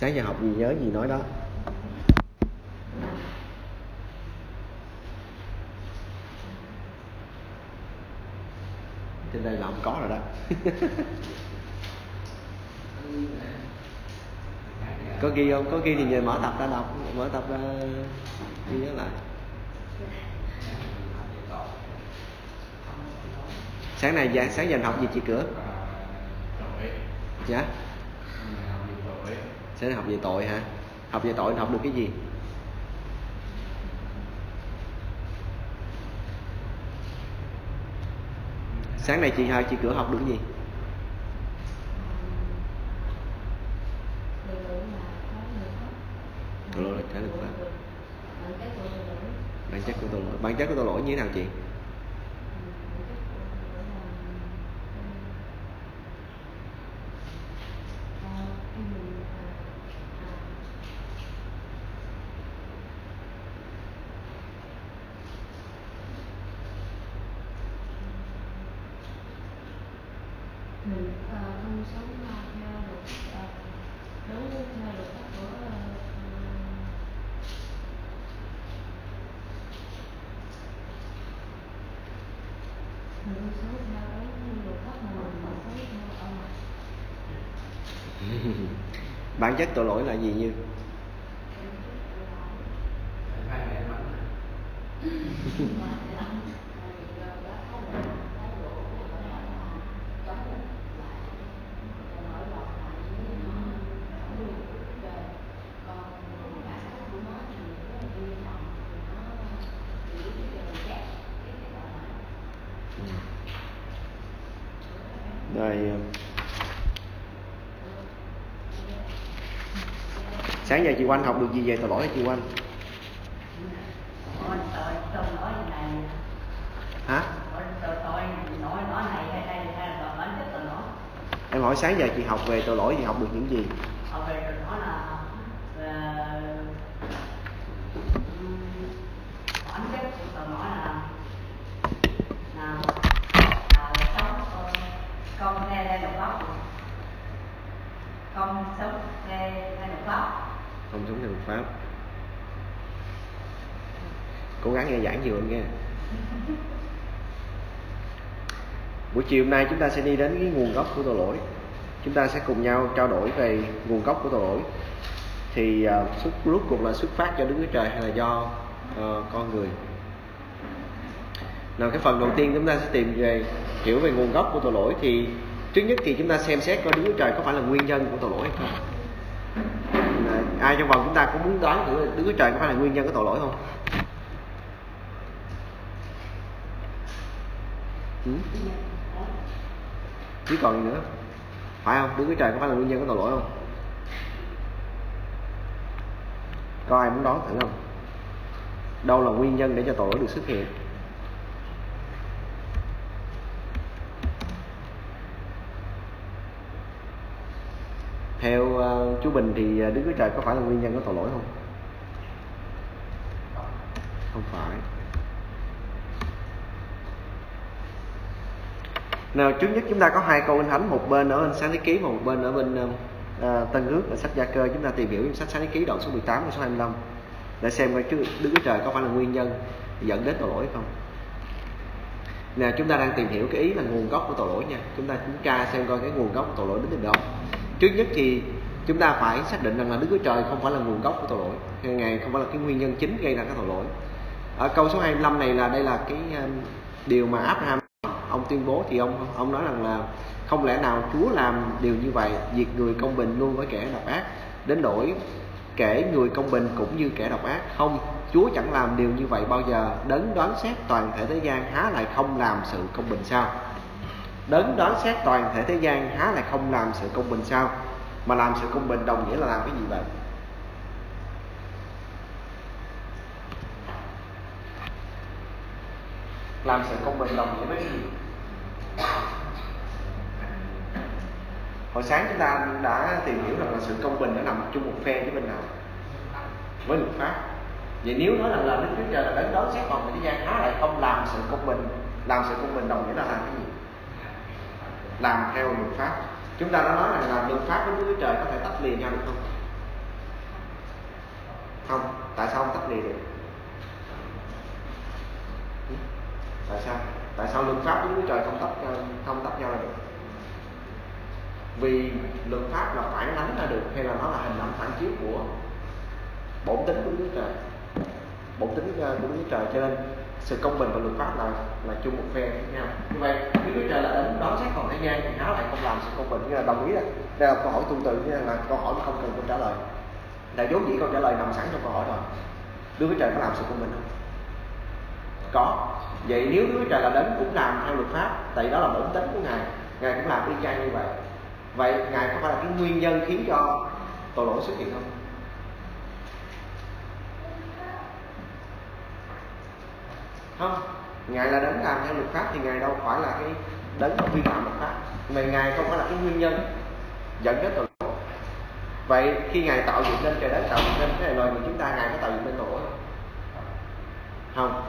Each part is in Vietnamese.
sáng giờ học gì nhớ gì nói đó. Trên đây là không có rồi đó. Có ghi không? Có ghi thì nhờ mở tập ra đọc. Mở tập ra ghi nhớ lại. Sáng nay dạ, sáng giờ học gì chị cửa? Dạ sáng học về tội hả? Học về tội học được cái gì? Sáng nay chị hai, chị cửa học được cái gì? Tội lỗi là cái được pháp bản chất của tội lỗi. Bản chất của tội lỗi như thế nào chị mình ờ, không sống ờ, theo được ờ, đúng theo được các của ờ, mình không sống theo đúng luật pháp mà mình sống theo ông bản chất tội lỗi là gì như rồi ờ, sáng giờ chị Oanh học được gì về? Tội lỗi hả? Chị Oanh tội hả là em hỏi sáng giờ chị học về tội lỗi thì học được những gì? Học về tôi nói là là là là là sống ờ, không theo theo luật pháp không sống theo theo luật pháp không sống theo luật pháp. Cố gắng nghe giảng nhiều hơn nghe. Buổi chiều hôm nay chúng ta sẽ đi đến cái nguồn gốc của tội lỗi. Chúng ta sẽ cùng nhau trao đổi về nguồn gốc của tội lỗi. Thì uh, xuất rốt cuộc là xuất phát do Đức Chúa Trời hay là do uh, con người? Nào cái phần đầu tiên chúng ta sẽ tìm về hiểu về nguồn gốc của tội lỗi thì trước nhất thì chúng ta xem xét coi Đức Chúa Trời có phải là nguyên nhân của tội lỗi hay không ai trong vòng chúng ta cũng muốn đoán thử là Đức Chúa Trời có phải là nguyên nhân của tội lỗi không? Ừ? chứ còn gì nữa? Phải không? Đức Chúa Trời có phải là nguyên nhân của tội lỗi không? Có ai muốn đoán thử không? Đâu là nguyên nhân để cho tội lỗi được xuất hiện? Theo uh, chú Bình thì uh, Đức Chúa Trời có phải là nguyên nhân của tội lỗi không? Không phải. Nào trước nhất chúng ta có hai câu kinh thánh, một bên ở bên Sáng Thế Ký và một bên ở bên uh, Tân Ước ở sách Gia Cơ chúng ta tìm hiểu trong sách Sáng Thế Ký đoạn số 18 và số 25 để xem coi Đức Chúa Trời có phải là nguyên nhân dẫn đến tội lỗi không. Nào chúng ta đang tìm hiểu cái ý là nguồn gốc của tội lỗi nha. Chúng ta kiểm tra xem coi cái nguồn gốc của tội lỗi đến từ đâu trước nhất thì chúng ta phải xác định rằng là Đức Chúa Trời không phải là nguồn gốc của tội lỗi Ngài không phải là cái nguyên nhân chính gây ra cái tội lỗi. Ở câu số 25 này là đây là cái um, điều mà Abraham ông tuyên bố thì ông ông nói rằng là không lẽ nào Chúa làm điều như vậy, diệt người công bình luôn với kẻ độc ác, đến đổi kể người công bình cũng như kẻ độc ác? Không, Chúa chẳng làm điều như vậy bao giờ đến đoán xét toàn thể thế gian há lại không làm sự công bình sao? Đấng đoán xét toàn thể thế gian, há lại không làm sự công bình sao? Mà làm sự công bình đồng nghĩa là làm cái gì vậy? Làm sự công bình đồng nghĩa với gì? Hồi sáng chúng ta đã tìm hiểu rằng là sự công bình nó nằm chung một phe với bên nào? Với luật pháp. Vậy nếu nói rằng là đức chúa trời là đấng đoán xét toàn thể thế gian, há lại không làm sự công bình, làm sự công bình đồng nghĩa là làm cái gì? làm theo luật pháp. Chúng ta đã nói rằng là luật pháp với đức trời có thể tách liền nhau được không? Không. Tại sao không tách liền được? Tại sao? Tại sao luật pháp với đức trời không tách ờ, không tách nhau được? Vì luật pháp là phản ánh ra được hay là nó là hình ảnh phản chiếu của bổn tính của đức trời? Bổn tính ờ, của đức trời cho nên sự công bình và luật pháp là là chung một phe với nhau như vậy Đức Chúa Trời là đến đón xét còn thế gian thì háo lại không làm sự công bình. Nghĩa là đồng ý đó đây là câu hỏi tương tự như là câu hỏi không cần câu trả lời. Là vốn dĩ câu trả lời nằm sẵn trong câu hỏi rồi. Đức Chúa Trời có làm sự công bình không? Có. Vậy nếu Đức Chúa Trời là đến cũng làm theo luật pháp, tại đó là bổn tính của ngài ngài cũng làm y chang như vậy. Vậy ngài có phải là cái nguyên nhân khiến cho tội lỗi xuất hiện không? Không, ngài là đấng làm theo luật pháp thì ngài đâu phải là cái đến vi phạm luật pháp. Mà ngài không phải là cái nguyên nhân dẫn đến tội lỗi. Vậy khi ngài tạo dựng nên trời đất, tạo dựng nên cái loài người chúng ta, ngài có tạo dựng nên tội lỗi không?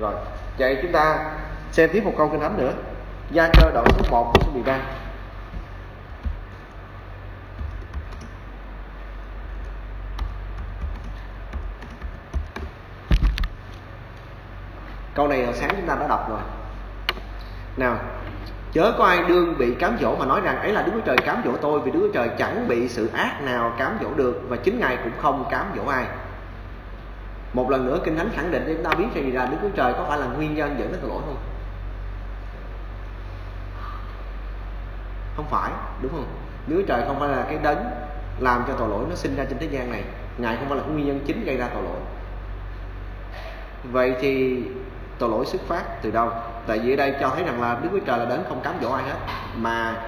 Rồi. Vậy chúng ta xem tiếp một câu kinh thánh nữa. Gia cơ đoạn số 1 số 13 câu này hồi sáng chúng ta đã đọc rồi. Nào, chớ có ai đương bị cám dỗ mà nói rằng ấy là Đức Chúa Trời cám dỗ tôi vì Đức Chúa Trời chẳng bị sự ác nào cám dỗ được và chính Ngài cũng không cám dỗ ai. Một lần nữa kinh thánh khẳng định để chúng ta biết rằng là Đức Chúa Trời có phải là nguyên nhân dẫn đến tội lỗi không? Không phải, đúng không? Đức Chúa Trời không phải là cái đấng làm cho tội lỗi nó sinh ra trên thế gian này. Ngài không phải là cái nguyên nhân chính gây ra tội lỗi. Vậy thì tội lỗi xuất phát từ đâu? Tại vì ở đây cho thấy rằng là đức chúa trời là đến không cám dỗ ai hết mà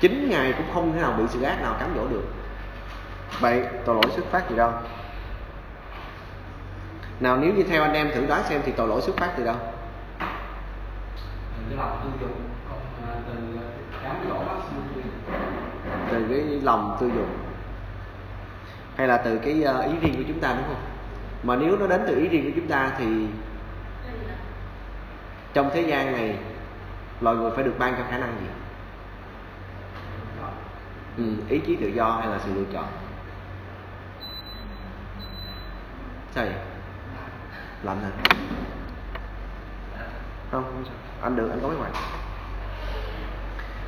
chính ngài cũng không thể nào bị sự ác nào cám dỗ được. Vậy tội lỗi xuất phát từ đâu? Nào nếu như theo anh em thử đoán xem thì tội lỗi xuất phát từ đâu? Từ cái lòng tư dục à, từ cái lòng tư dục hay là từ cái ờ, ý riêng của chúng ta đúng không? Mà nếu nó đến từ ý riêng của chúng ta thì trong thế gian này loài người phải được ban cho khả năng gì? Ừ, ý chí tự do hay là sự lựa chọn? Sao vậy? Lạnh hả? Không không sao. Anh được anh có mấy ngoài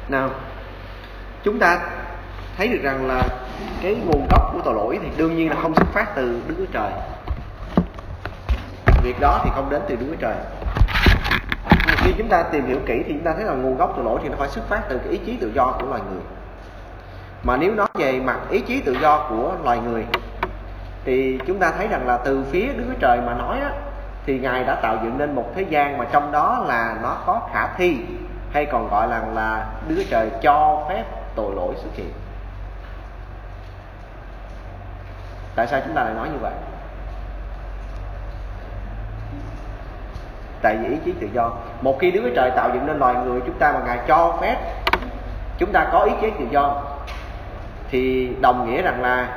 nào chúng ta thấy được rằng là cái nguồn gốc của tội lỗi thì đương nhiên là không xuất phát từ Đức Chúa Trời. Việc đó thì không đến từ Đức Chúa Trời khi chúng ta tìm hiểu kỹ thì chúng ta thấy là nguồn gốc tội lỗi thì nó phải xuất phát từ cái ý chí tự do của loài người mà nếu nói về mặt ý chí tự do của loài người thì chúng ta thấy rằng là từ phía Đức Chúa Trời mà nói á, thì Ngài đã tạo dựng nên một thế gian mà trong đó là nó có khả thi hay còn gọi là là Đức Chúa Trời cho phép tội lỗi xuất hiện. Tại sao chúng ta lại nói như vậy? Tại vì ý chí tự do. Một khi Đức Chúa Trời tạo dựng nên loài người chúng ta mà Ngài cho phép chúng ta có ý chí tự do, thì đồng nghĩa rằng là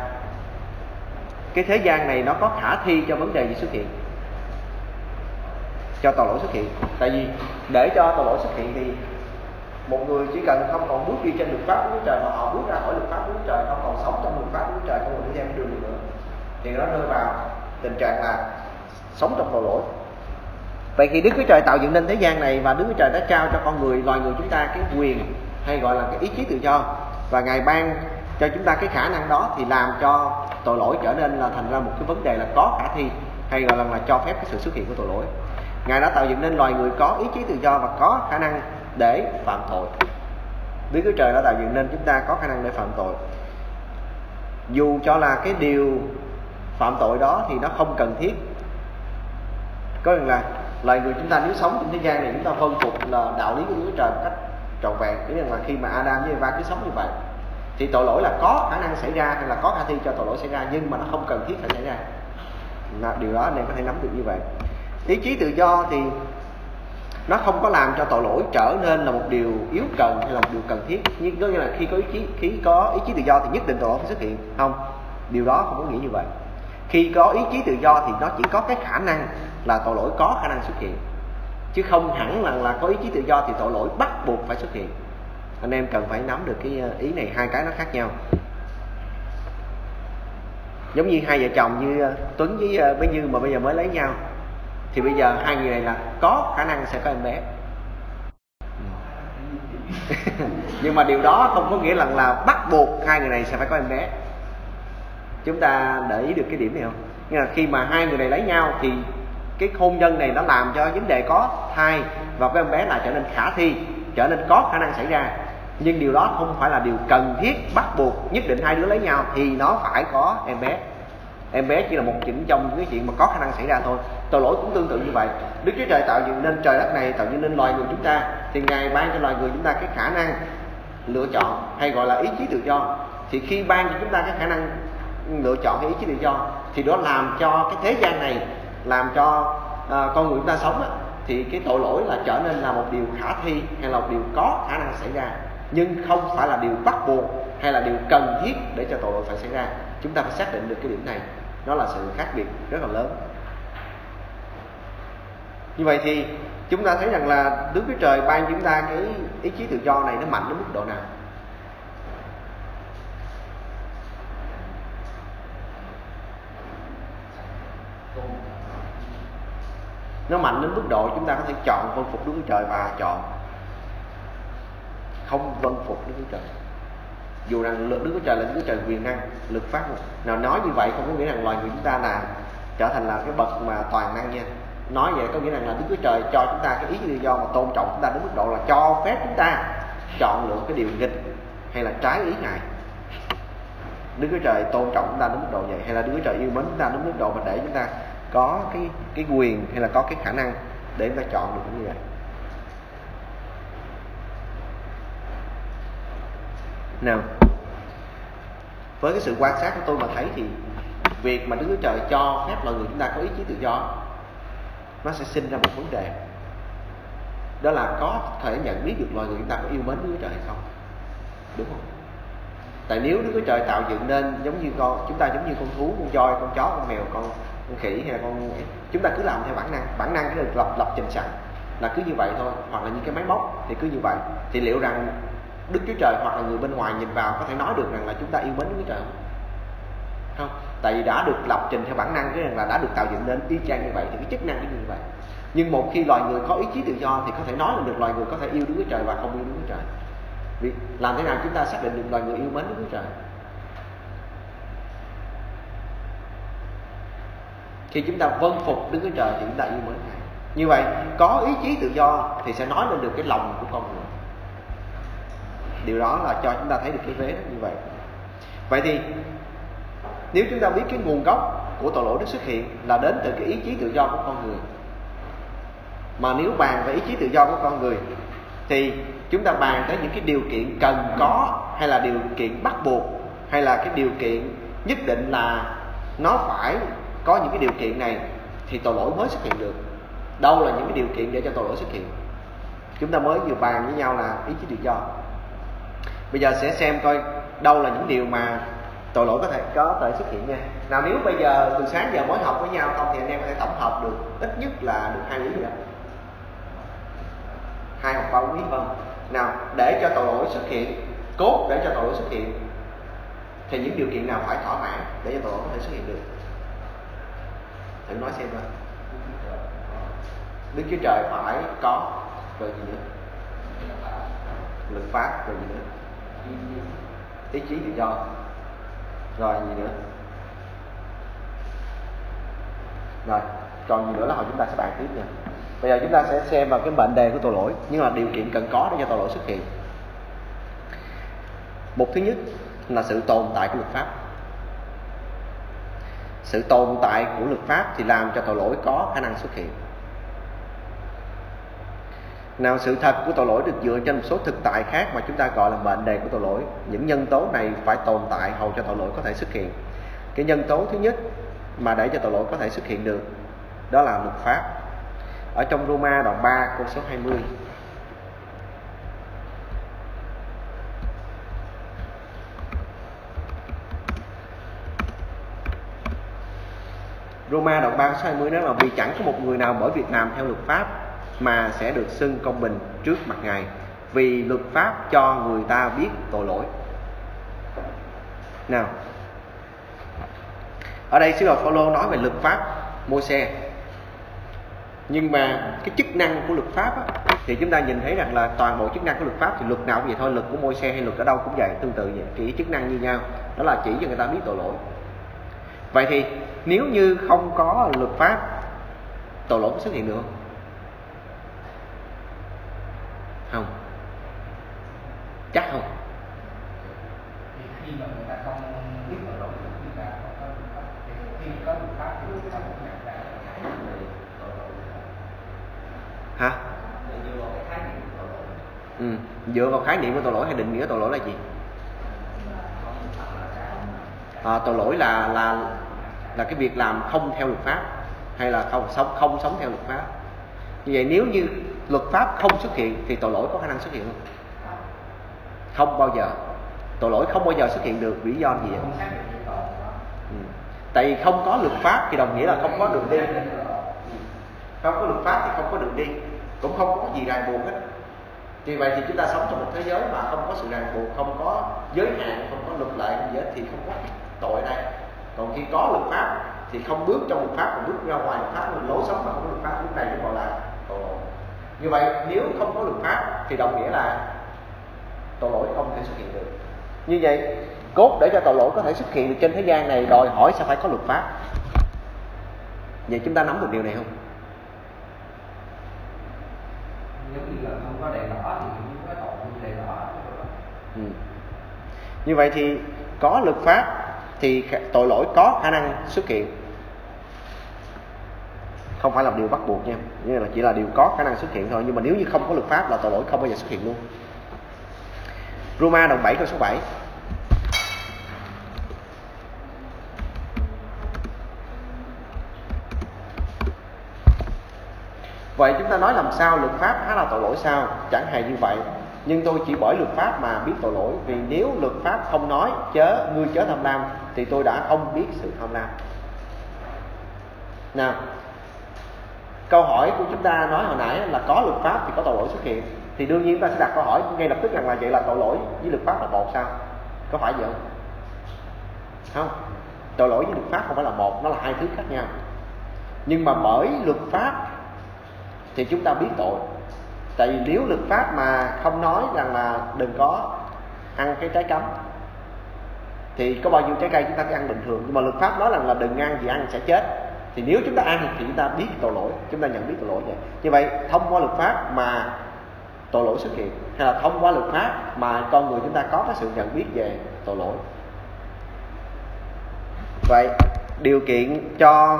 cái thế gian này nó có khả thi cho vấn đề gì xuất hiện, cho tội lỗi xuất hiện. Tại vì để cho tội lỗi xuất hiện thì một người chỉ cần không còn bước đi trên luật pháp của Chúa Trời mà họ bước ra khỏi luật pháp của Chúa Trời, không còn sống trong luật pháp của Chúa Trời, không còn đi theo cái đường nữa, thì nó rơi vào tình trạng là sống trong tội lỗi vậy khi đức chúa trời tạo dựng nên thế gian này và đức chúa trời đã trao cho con người loài người chúng ta cái quyền hay gọi là cái ý chí tự do. Và ngài ban cho chúng ta cái khả năng đó thì làm cho tội lỗi trở nên là thành ra một cái vấn đề là có khả thi hay gọi là, là cho phép cái sự xuất hiện của tội lỗi. Ngài đã tạo dựng nên loài người có ý chí tự do và có khả năng để phạm tội. Đức chúa trời đã tạo dựng nên chúng ta có khả năng để phạm tội. Dù cho là cái điều phạm tội đó thì nó không cần thiết. Có nghĩa là loài người chúng ta nếu sống trên thế gian này, chúng ta phân phục là đạo lý của Chúa Trời một cách trọn vẹn. Nghĩa là khi mà Adam với Eva cứ sống như vậy, thì tội lỗi là có khả năng xảy ra hay là có khả thi cho tội lỗi xảy ra, nhưng mà nó không cần thiết phải xảy ra. Là điều đó anh em có thể nắm được như vậy. Ý chí tự do thì nó không có làm cho tội lỗi trở nên là một điều yếu cần hay là một điều cần thiết. Nhưng có nghĩa là khi có ý chí, khi có ý chí tự do thì nhất định tội lỗi phải xuất hiện. Không, điều đó không có nghĩa như vậy. Khi có ý chí tự do thì nó chỉ có cái khả năng là tội lỗi có khả năng xuất hiện. Chứ không hẳn là là có ý chí tự do thì tội lỗi bắt buộc phải xuất hiện. Anh em cần phải nắm được cái ờ, ý này, hai cái nó khác nhau. Giống như hai vợ chồng như ờ, Tuấn với ờ, với Như mà bây giờ mới lấy nhau, thì bây giờ hai người này là có khả năng sẽ có em bé. Nhưng mà điều đó không có nghĩa là là bắt buộc hai người này sẽ phải có em bé. Chúng ta để ý được cái điểm này không? Nghĩa là khi mà hai người này lấy nhau thì cái hôn nhân này nó làm cho vấn đề có thai và với em bé là trở nên khả thi, trở nên có khả năng xảy ra. Nhưng điều đó không phải là điều cần thiết, bắt buộc nhất định hai đứa lấy nhau thì nó phải có em bé. Em bé chỉ là một chỉnh trong những cái chuyện mà có khả năng xảy ra thôi. Tội lỗi cũng tương tự như vậy. Đức chúa trời tạo dựng nên trời đất này, tạo dựng nên loài người chúng ta. Thì ngài ban cho loài người chúng ta cái khả năng lựa chọn hay gọi là ý chí tự do. Thì khi ban cho chúng ta cái khả năng lựa chọn cái ý chí tự do, thì đó làm cho cái thế gian này làm cho à, con người chúng ta sống á, thì cái tội lỗi là trở nên là một điều khả thi hay là một điều có khả năng xảy ra. Nhưng không phải là điều bắt buộc hay là điều cần thiết để cho tội lỗi phải xảy ra. Chúng ta phải xác định được cái điểm này. Nó là sự khác biệt rất là lớn. Như vậy thì chúng ta thấy rằng là Đức Chúa Trời ban chúng ta cái ý chí tự do này nó mạnh đến mức độ nào? Nó mạnh đến mức độ chúng ta có thể chọn vâng phục Đức Chúa Trời và chọn không vâng phục Đức Chúa Trời. Dù rằng Đức Chúa Trời là Đức Chúa Trời quyền năng, lực pháp nào, nói như vậy không có nghĩa rằng loài người chúng ta là trở thành là cái bậc mà toàn năng nha. Nói vậy có nghĩa rằng là Đức Chúa Trời cho chúng ta cái ý lý do mà tôn trọng chúng ta đến mức độ là cho phép chúng ta chọn lựa cái điều nghịch hay là trái ý ngài. Đức Chúa Trời tôn trọng chúng ta đến mức độ vậy hay là Đức Chúa Trời yêu mến chúng ta đến mức độ mà để chúng ta có cái cái quyền hay là có cái khả năng để chúng ta chọn được như vậy nào, với cái sự quan sát của tôi mà thấy thì việc mà Đức Chúa Trời cho phép loài người chúng ta có ý chí tự do, nó sẽ sinh ra một vấn đề. Đó là có thể nhận biết được loài người chúng ta có yêu mến Đức Chúa Trời hay không. Đúng không? Tại nếu Đức Chúa Trời tạo dựng nên giống như con, chúng ta giống như con thú, con voi, con chó, con mèo, con con khỉ hay là con chúng ta cứ làm theo bản năng bản năng cái được lập lập trình sẵn là cứ như vậy thôi hoặc là như cái máy móc thì cứ như vậy thì liệu rằng Đức Chúa Trời hoặc là người bên ngoài nhìn vào có thể nói được rằng là chúng ta yêu mến Đức Chúa Trời không? Không, tại vì đã được lập trình theo bản năng cái rằng là đã được tạo dựng nên y chang như vậy thì cái chức năng cũng như vậy. Nhưng một khi loài người có ý chí tự do thì có thể nói là được loài người có thể yêu Đức Chúa Trời và không yêu Đức Chúa Trời. Vì làm thế nào chúng ta xác định được loài người yêu mến Đức Chúa Trời? Khi chúng ta vâng phục Đức Chúa Trời thì chúng ta yêu mến Ngài. Như vậy, có ý chí tự do thì sẽ nói lên được cái lòng của con người. Điều đó là cho chúng ta thấy được cái vế đó như vậy. Vậy thì nếu chúng ta biết cái nguồn gốc của tội lỗi nó xuất hiện là đến từ cái ý chí tự do của con người. Mà nếu bàn về ý chí tự do của con người thì chúng ta bàn tới những cái điều kiện cần có hay là điều kiện bắt buộc hay là cái điều kiện nhất định là nó phải có những cái điều kiện này thì tội lỗi mới xuất hiện được. Đâu là những cái điều kiện để cho tội lỗi xuất hiện? Chúng ta mới vừa bàn với nhau là ý chí tự do. Bây giờ sẽ xem coi đâu là những điều mà tội lỗi có thể có thể xuất hiện nha. Nào, nếu bây giờ từ sáng giờ mới học với nhau không thì anh em có thể tổng hợp được, ít nhất là được hai lý rồi hai hoặc ba lý không? Nào, để cho tội lỗi xuất hiện, cốt để cho tội lỗi xuất hiện, thì những điều kiện nào phải thỏa mãn để cho tội lỗi có thể xuất hiện được? Thử nói xem coi đức chúa trời phải có rồi gì nữa? Luật pháp rồi gì nữa? Ý chí tự do. Rồi gì nữa? Rồi, còn gì nữa là hồi chúng ta sẽ bàn tiếp nha. Bây giờ chúng ta sẽ xem vào cái mệnh đề của tội lỗi, nhưng mà điều kiện cần có để cho tội lỗi xuất hiện. Một thứ nhất là sự tồn tại của luật pháp sự tồn tại của luật pháp thì làm cho tội lỗi có khả năng xuất hiện. Nào, sự thật của tội lỗi được dựa trên một số thực tại khác mà chúng ta gọi là mệnh đề của tội lỗi. Những nhân tố này phải tồn tại hầu cho tội lỗi có thể xuất hiện. Cái nhân tố thứ nhất mà để cho tội lỗi có thể xuất hiện được, đó là luật pháp. Ở trong Roma đoạn 3 câu số 20 Roma đoạn 3 câu số 20 nói là vì chẳng có một người nào bởi việc làm theo luật pháp mà sẽ được xưng công bình trước mặt ngài vì luật pháp cho người ta biết tội lỗi. Nào ở đây sư đồ Phaolô nói về luật pháp Môi-se, nhưng mà cái chức năng của luật pháp á, thì chúng ta nhìn thấy rằng là toàn bộ chức năng của luật pháp thì luật nào cũng vậy thôi luật của Môi-se hay luật ở đâu cũng vậy tương tự vậy chỉ chức năng như nhau. Đó là chỉ cho người ta biết tội lỗi. Vậy thì nếu như không có luật pháp tội lỗi có xuất hiện được không? Không. Chắc không. Hả? Ừ. dựa vào khái niệm của tội lỗi hay định nghĩa tội lỗi là gì? À, tội lỗi là là là cái việc làm không theo luật pháp hay là không sống không sống theo luật pháp. Như vậy nếu như luật pháp không xuất hiện thì tội lỗi có khả năng xuất hiện không? Không bao giờ. Tội lỗi không bao giờ xuất hiện được lý do gì vậy? Ừ. tại vì không có luật pháp thì đồng nghĩa là không có đường đi. Không có luật pháp thì không có đường đi. Cũng không có gì ràng buộc hết. Vì vậy thì chúng ta sống trong một thế giới mà không có sự ràng buộc, không có giới hạn, không có luật lệ gì hết thì không có tội đây còn khi có luật pháp thì không bước trong luật pháp mà bước ra ngoài luật pháp mình lối sống mà không có luật pháp lúc này nó gọi là tội lỗi. Như vậy nếu không có luật pháp thì đồng nghĩa là tội lỗi không thể xuất hiện được. Như vậy cốt để cho tội lỗi có thể xuất hiện được trên thế gian này đòi hỏi sẽ phải có luật pháp. Vậy chúng ta nắm được điều này không? Giống như là không có đèn đỏ thì những cái tội như đèn đỏ ừ. như vậy thì có luật pháp thì tội lỗi có khả năng xuất hiện không phải là điều bắt buộc nha nhưng là chỉ là điều có khả năng xuất hiện thôi, nhưng mà nếu như không có luật pháp là tội lỗi không bao giờ xuất hiện luôn Roma đồng 7 câu số 7 Vậy chúng ta nói làm sao luật pháp há là tội lỗi sao? Chẳng hề như vậy. Nhưng tôi chỉ bởi luật pháp mà biết tội lỗi vì nếu luật pháp không nói chớ ngươi chớ tham lam thì tôi đã không biết sự tham lam. Nào, câu hỏi của chúng ta nói hồi nãy là có luật pháp thì có tội lỗi xuất hiện thì đương nhiên ta sẽ đặt câu hỏi ngay lập tức rằng là vậy là tội lỗi với luật pháp là một sao? Có phải vậy không? Không. Tội lỗi với luật pháp không phải là một, nó là hai thứ khác nhau. Nhưng mà bởi luật pháp thì chúng ta biết tội tại vì nếu luật pháp mà không nói rằng là đừng có ăn cái trái cấm, thì có bao nhiêu trái cây chúng ta cứ ăn bình thường. Nhưng mà luật pháp nói rằng là đừng ăn vì ăn sẽ chết. Thì nếu chúng ta ăn thì chúng ta biết tội lỗi, chúng ta nhận biết tội lỗi vậy. Như vậy, thông qua luật pháp mà tội lỗi xuất hiện, hay là thông qua luật pháp mà con người chúng ta có cái sự nhận biết về tội lỗi. Vậy, điều kiện cho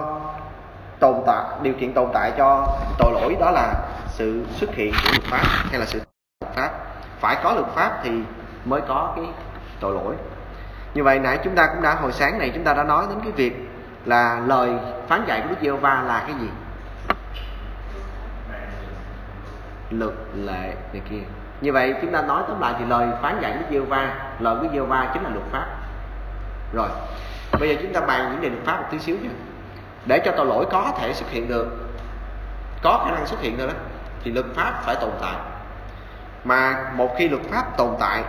tồn tại, điều kiện tồn tại cho tội lỗi đó là sự xuất hiện của luật pháp hay là sự luật pháp. Phải có luật pháp thì mới có cái tội lỗi. Như vậy nãy chúng ta cũng đã, hồi sáng này chúng ta đã nói đến cái việc là lời phán dạy của Đức Giê-hô-va là cái gì? Luật lệ này kia. Như vậy chúng ta nói tóm lại thì lời phán dạy của Đức Giê-hô-va, lời của Đức Giê-hô-va chính là luật pháp. Rồi, bây giờ chúng ta bàn những đề luật pháp một tí xíu nha. Để cho tội lỗi có thể xuất hiện được, có khả năng xuất hiện được đó thì luật pháp phải tồn tại. Mà một khi luật pháp tồn tại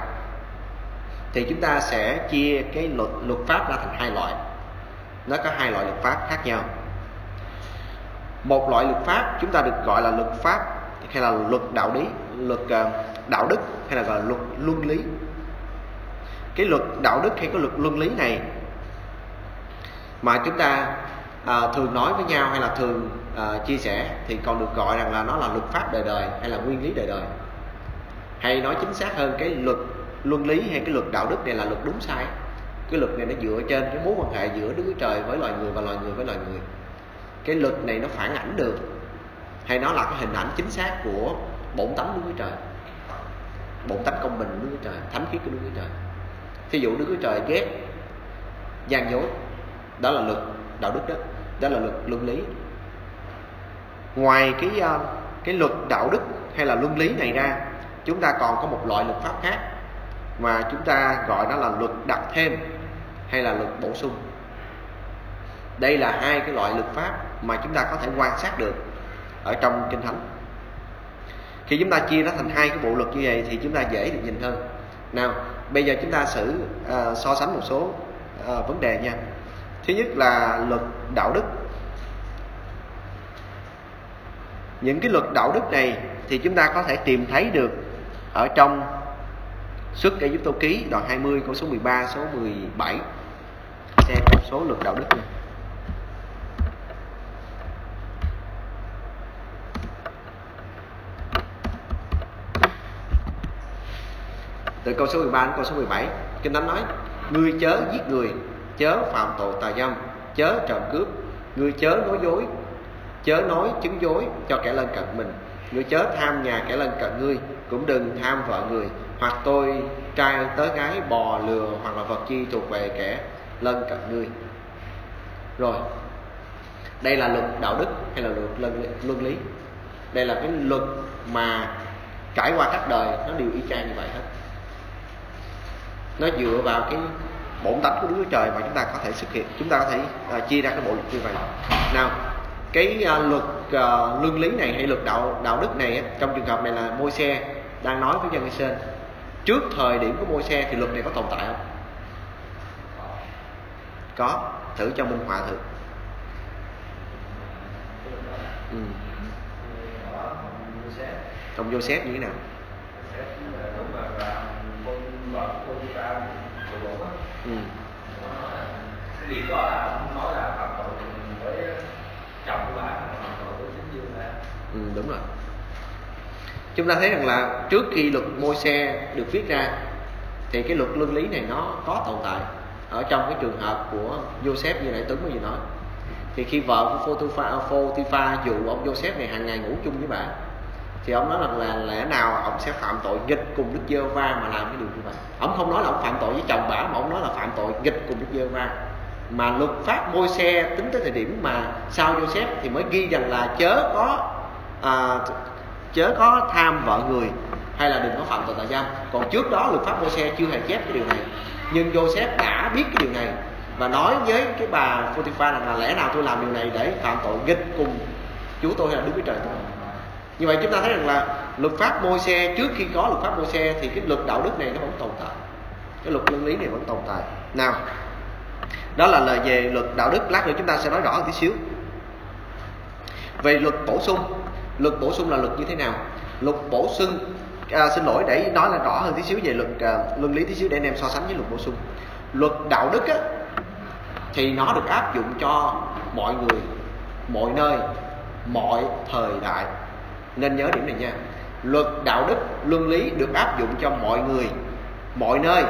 thì chúng ta sẽ chia cái luật luật pháp ra thành hai loại. Nó có hai loại luật pháp khác nhau. Một loại luật pháp chúng ta được gọi là luật pháp hay là luật đạo lý luật ờ, đạo đức hay là gọi là luật luân lý. Cái luật đạo đức hay cái luật luân lý này mà chúng ta à, thường nói với nhau hay là thường uh, chia sẻ thì còn được gọi rằng là nó là luật pháp đời đời hay là nguyên lý đời đời. Hay nói chính xác hơn cái luật luân lý hay cái luật đạo đức này là luật đúng sai. Cái luật này nó dựa trên cái mối quan hệ giữa đức chúa trời với loài người và loài người với loài người. Cái luật này nó phản ảnh được hay nó là cái hình ảnh chính xác của bổn tánh đức chúa trời. Bổn tánh công bình của đức chúa trời thánh khiết của đức chúa trời. Thí dụ đức chúa trời ghét gian dối đó là luật đạo đức đó đó là luật luân lý ngoài cái ờ, cái luật đạo đức hay là luân lý này ra chúng ta còn có một loại luật pháp khác mà chúng ta gọi đó là luật đặt thêm hay là luật bổ sung. Đây là hai cái loại luật pháp mà chúng ta có thể quan sát được ở trong kinh thánh. Khi chúng ta chia nó thành hai cái bộ luật như vậy thì chúng ta dễ được nhìn hơn. Nào bây giờ chúng ta xử uh, so sánh một số uh, vấn đề nha. Thứ nhất là luật đạo đức. Những cái luật đạo đức này thì chúng ta có thể tìm thấy được ở trong xuất Ai Cập ký, đoạn 20 câu số 13 số 17 xem một số luật đạo đức này. từ câu số 13 đến câu số 17 kinh thánh nói, ngươi chớ giết người, chớ phạm tội tà dâm, chớ trộm cướp, ngươi chớ nói dối chớ nói chứng dối cho kẻ lân cận mình. Ngươi chớ tham nhà kẻ lân cận ngươi cũng đừng tham vợ người hoặc tôi trai tới gái bò lừa hoặc là vật chi thuộc về kẻ lân cận ngươi. Rồi đây là luật đạo đức hay là luật luân, luân lý? Đây là cái luật mà trải qua các đời nó đều y chang như vậy hết. Nó dựa vào cái bổn tánh của Đức Chúa Trời mà chúng ta có thể xuất hiện chúng ta có thể uh, chia ra cái bộ luật như vậy. Nào cái uh, luật uh, luân lý này hay luật đạo đạo đức này trong trường hợp này là môi xe đang nói với dân Israel trước thời điểm của môi xe thì luật này có tồn tại không có thử cho minh họa thử ừ. trong Joseph như thế nào ừ. thì có là nói là chồng của bà tội chính dương ừ, đúng rồi. Chúng ta thấy rằng là trước khi luật môi xe được viết ra thì cái luật luân lý này nó có tồn tại ở trong cái trường hợp của Joseph như nãy Tuấn mới vừa nói. Thì khi vợ của Photifa, Photifa à, dụ ông Joseph này hàng ngày ngủ chung với bà thì ông nói rằng là lẽ nào ông sẽ phạm tội nghịch cùng Đức Giê Va mà làm cái điều như vậy? Ông không nói là ông phạm tội với chồng bà mà ông nói là phạm tội nghịch cùng Đức Giê Va mà luật pháp môi xe tính tới thời điểm mà sau Joseph thì mới ghi rằng là chớ có à, chớ có tham vợ người hay là đừng có phạm tội tà giam còn trước đó luật pháp môi xe chưa hề chép cái điều này. Nhưng Joseph đã biết cái điều này và nói với cái bà Potiphar rằng là lẽ nào tôi làm điều này để phạm tội nghịch cùng Chúa tôi hay là Đức Chúa Trời tôi? Như vậy chúng ta thấy rằng là luật pháp môi xe trước khi có luật pháp môi xe thì cái luật đạo đức này nó vẫn tồn tại. Cái luật luân lý này vẫn tồn tại. Nào đó là lời về luật đạo đức. Lát nữa chúng ta sẽ nói rõ một tí xíu. Về luật bổ sung. Luật bổ sung là luật như thế nào? Luật bổ sung à, xin lỗi để nói là rõ hơn tí xíu về luật à, luân lý tí xíu để anh em so sánh với luật bổ sung. Luật đạo đức á, thì nó được áp dụng cho mọi người mọi nơi mọi thời đại. Nên nhớ điểm này nha. Luật đạo đức luân lý được áp dụng cho mọi người mọi nơi